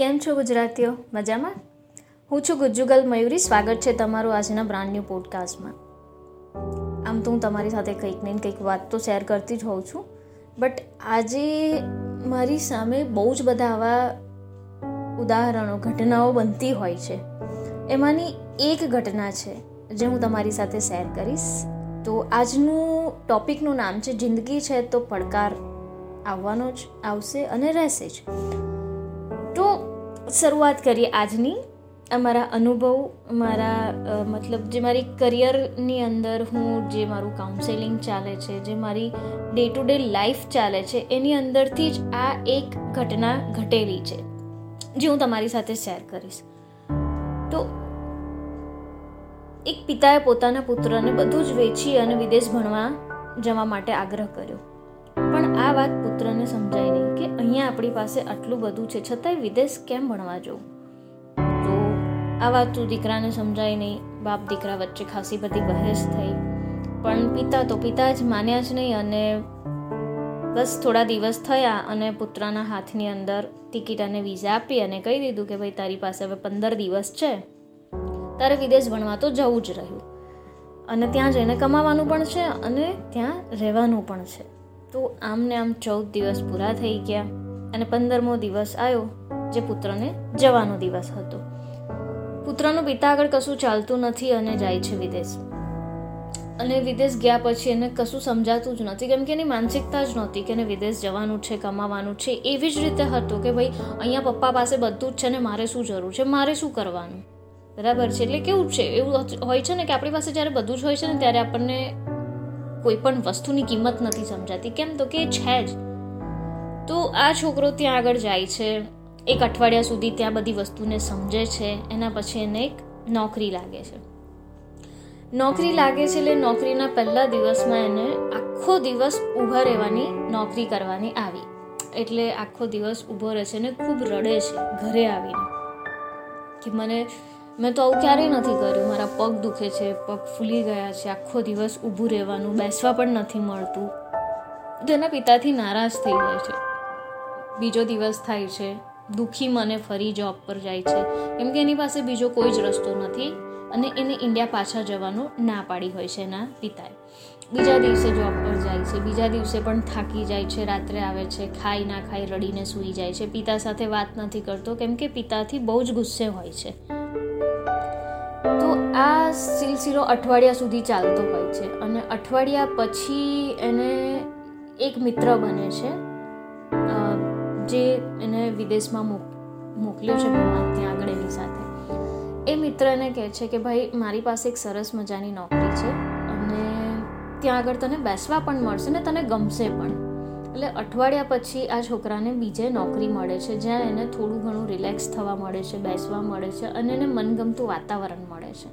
કેમ છો ગુજરાતીઓ? મજામાં? હું છું ગુજ્જુગલ મયુરી. સ્વાગત છે તમારું આજના બ્રાન્ડ ન્યૂ પોડકાસ્ટમાં આમ તો હું તમારી સાથે કંઈક ને કંઈક વાત તો શેર કરતી જ હોઉં છું. બટ આજે મારી સામે બહુ જ બધા આવા ઉદાહરણો, ઘટનાઓ બનતી હોય છે. એમાંની એક ઘટના છે જે હું તમારી સાથે શેર કરીશ. તો આજનું ટોપિકનું નામ છે, જિંદગી છે તો પડકાર. આવવાનો જ, આવશે અને રહેશે જ. શરૂઆત કરીએ આજની. અમારા અનુભવ મારા મતલબ જે મારી કરિયરની અંદર હું, જે મારું કાઉન્સેલિંગ ચાલે છે, જે મારી ડે ટુ ડે લાઈફ ચાલે છે, એની અંદરથી જ આ એક ઘટના ઘટેલી છે, જે હું તમારી સાથે શેર કરીશ. તો એક પિતાએ પોતાના પુત્રને બધું જ વેચી અને વિદેશ ભણવા જવા માટે આગ્રહ કર્યો. પણ આ વાત પુત્રને સમજાઈ નહીં. કે અહીંયા આપણી પાસે આટલું બધું છે, છતાંય વિદેશ કેમ ભણવા જવું? તો આ વાત તું દીકરાને સમજાય નહીં. બાપ દીકરા વચ્ચે ખાસી બધી બહેસ થઈ. પણ પિતા તો પિતા જ માન્યા જ નહીં અને બસ થોડા દિવસ થયા અને પુત્રના હાથની અંદર ટિકિટ અને વિઝા આપી અને કહી દીધું કે ભાઈ, તારી પાસે હવે પંદર દિવસ છે. તારે વિદેશ ભણવા તો જવું જ રહ્યું. અને ત્યાં જઈને કમાવાનું પણ છે અને ત્યાં રહેવાનું પણ છે. તો આમ ને આમ ચૌદ દિવસ પૂરા થઈ ગયા અને પંદરમો દિવસ આવ્યો, જે પુત્રને જવાનો દિવસ હતો. પુત્રનો પિતા આગળ કશું ચાલતું નથી અને જાય છે વિદેશ. અને વિદેશ ગયા પછી એને કશું સમજાતું જ નથી, કેમ કે એની માનસિકતા જ નહોતી કે એને વિદેશ જવાનું છે, કમાવાનું છે. એવી જ રીતે હતું કે ભાઈ, અહીંયા પપ્પા પાસે બધું જ છે ને મારે શું જરૂર છે? મારે શું કરવાનું? બરાબર છે? એટલે કેવું છે? એવું હોય છે ને કે આપણી પાસે જ્યારે બધું જ હોય છે ને ત્યારે આપણને કોઈ પણ વસ્તુની કિંમત નથી સમજાતી. કેમ તો કે છે જ. તો આ છોકરો ત્યાં આગળ જાય છે. એક અઠવાડિયા સુધી ત્યાં બધી વસ્તુને સમજે છે. એના પછી એને એક નોકરી લાગે છે. નોકરી લાગે છે એટલે નોકરીના પહેલા દિવસમાં એને આખો દિવસ ઊભા રહેવાની નોકરી કરવાની આવી. એટલે આખો દિવસ ઊભો રહે છે ને ખૂબ રડે છે ઘરે આવીને. કે મને મેં તો આવું ક્યારેય નથી કર્યું. મારા પગ દુખે છે, પગ ફૂલી ગયા છે, આખો દિવસ ઊભું રહેવાનું, બેસવા પણ નથી મળતું. તેના પિતાથી નારાજ થઈ જાય છે. બીજો દિવસ થાય છે. દુઃખી મને ફરી જોબ પર જાય છે. કેમ કે એની પાસે બીજો કોઈ જ રસ્તો નથી અને એને ઇન્ડિયા પાછા જવાનું ના પાડી હોય છે એના પિતાએ. બીજા દિવસે જોબ પર જાય છે. બીજા દિવસે પણ થાકી જાય છે. રાત્રે આવે છે. ખાઈ ના ખાઈ રડીને સૂઈ જાય છે. પિતા સાથે વાત નથી કરતો કેમ કે પિતાથી બહુ જ ગુસ્સે હોય છે. તો આ સિલસિલો અઠવાડિયા સુધી ચાલતો હોય છે અને અઠવાડિયા પછી એને એક મિત્ર બને છે જે એને વિદેશમાં મોકલ્યો છે ત્યાં આગળ એની સાથે. એ મિત્રને કહે છે કે, ભાઈ, મારી પાસે એક સરસ મજાની નોકરી છે અને ત્યાં આગળ તને બેસવા પણ મળશે ને તને ગમશે પણ. એટલે અઠવાડિયા પછી આ છોકરાને બીજે નોકરી મળે છે, જ્યાં એને થોડું ઘણું રિલેક્સ થવા મળે છે, બેસવા મળે છે અને એને મનગમતું વાતાવરણ મળે છે.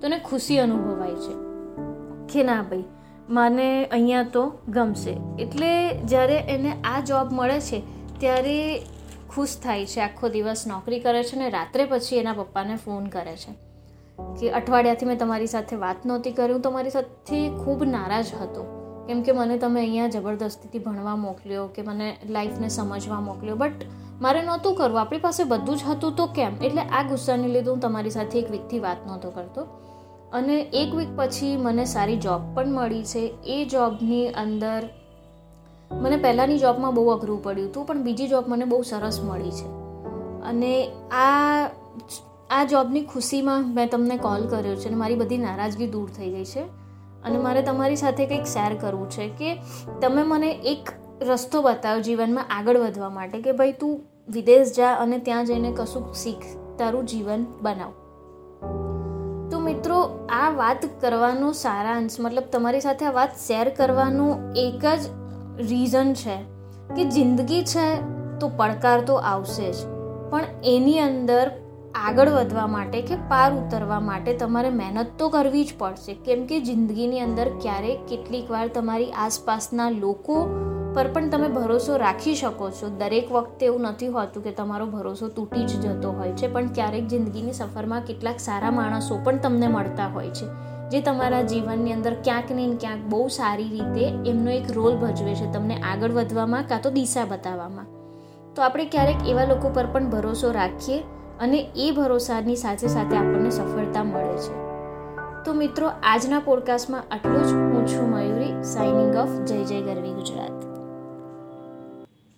તો એને ખુશી અનુભવાય છે કે ના ભાઈ, મને અહીંયા તો ગમશે. એટલે જ્યારે એને આ જોબ મળે છે, ત્યારે ખુશ થાય છે, આખો દિવસ નોકરી કરે છે ને રાત્રે પછી એના પપ્પાને ફોન કરે છે કે અઠવાડિયાથી મેં તમારી સાથે વાત નહોતી કરી, હું તમારી સાથે ખૂબ નારાજ હતો. કેમ કે મને તમે અહીંયા જબરદસ્તીથી ભણવા મોકલ્યો કે મને લાઈફને સમજવા મોકલ્યો. બટ મારે નહોતું કરવું. આપણી પાસે બધું જ હતું તો કેમ? એટલે આ ગુસ્સાને લીધે હું તમારી સાથે એક વીકથી વાત નહોતો કરતો. અને એક વીક પછી મને સારી જોબ પણ મળી છે. એ જોબની અંદર મને પહેલાંની જોબમાં બહુ અઘરું પડ્યું હતું, પણ બીજી જોબ મને બહુ સરસ મળી છે. અને આ આ જોબની ખુશીમાં મેં તમને કોલ કર્યો છે અને મારી બધી નારાજગી દૂર થઈ ગઈ છે. અને મારે તમારી સાથે કંઈક શેર કરવું છે કે તમે મને એક રસ્તો બતાવો જીવનમાં આગળ વધવા માટે કે ભાઈ તું વિદેશ જા અને ત્યાં જઈને કશું શીખ, તારું જીવન બનાવ. તો મિત્રો, આ વાત કરવાનો સારાંશ, મતલબ તમારી સાથે આ વાત શેર કરવાનું એક જ રીઝન છે કે જિંદગી છે તો પડકાર તો આવશે જ. પણ એની અંદર આગળ વધવા માટે કે પાર ઉતરવા માટે તમારે મહેનત તો કરવી જ પડશે. કેમ કે જિંદગીની અંદર ક્યારેક કેટલીક વાર તમારી આસપાસના લોકો પર પણ તમે ભરોસો રાખી શકો છો. દરેક વખતે એવું નથી હોતું કે તમારો ભરોસો તૂટી જ જતો હોય છે, પણ ક્યારેક જિંદગીની સફરમાં કેટલાક સારા માણસો પણ તમને મળતા હોય છે, જે તમારા જીવનની અંદર ક્યાંક ને ક્યાંક બહુ સારી રીતે એમનો એક રોલ ભજવે છે, તમને આગળ વધવામાં કાં તો દિશા બતાવવામાં. તો આપણે ક્યારેક એવા લોકો પર પણ ભરોસો રાખીએ અને એ ભરોસાની સાથે સાથે આપણને સફળતા મળે છે. તો મિત્રો, આજના પોડકાસ્ટમાં આટલું જ. હું છું મયુરી સાઇનિંગ ઓફ જય જય ગરવી ગુજરાત.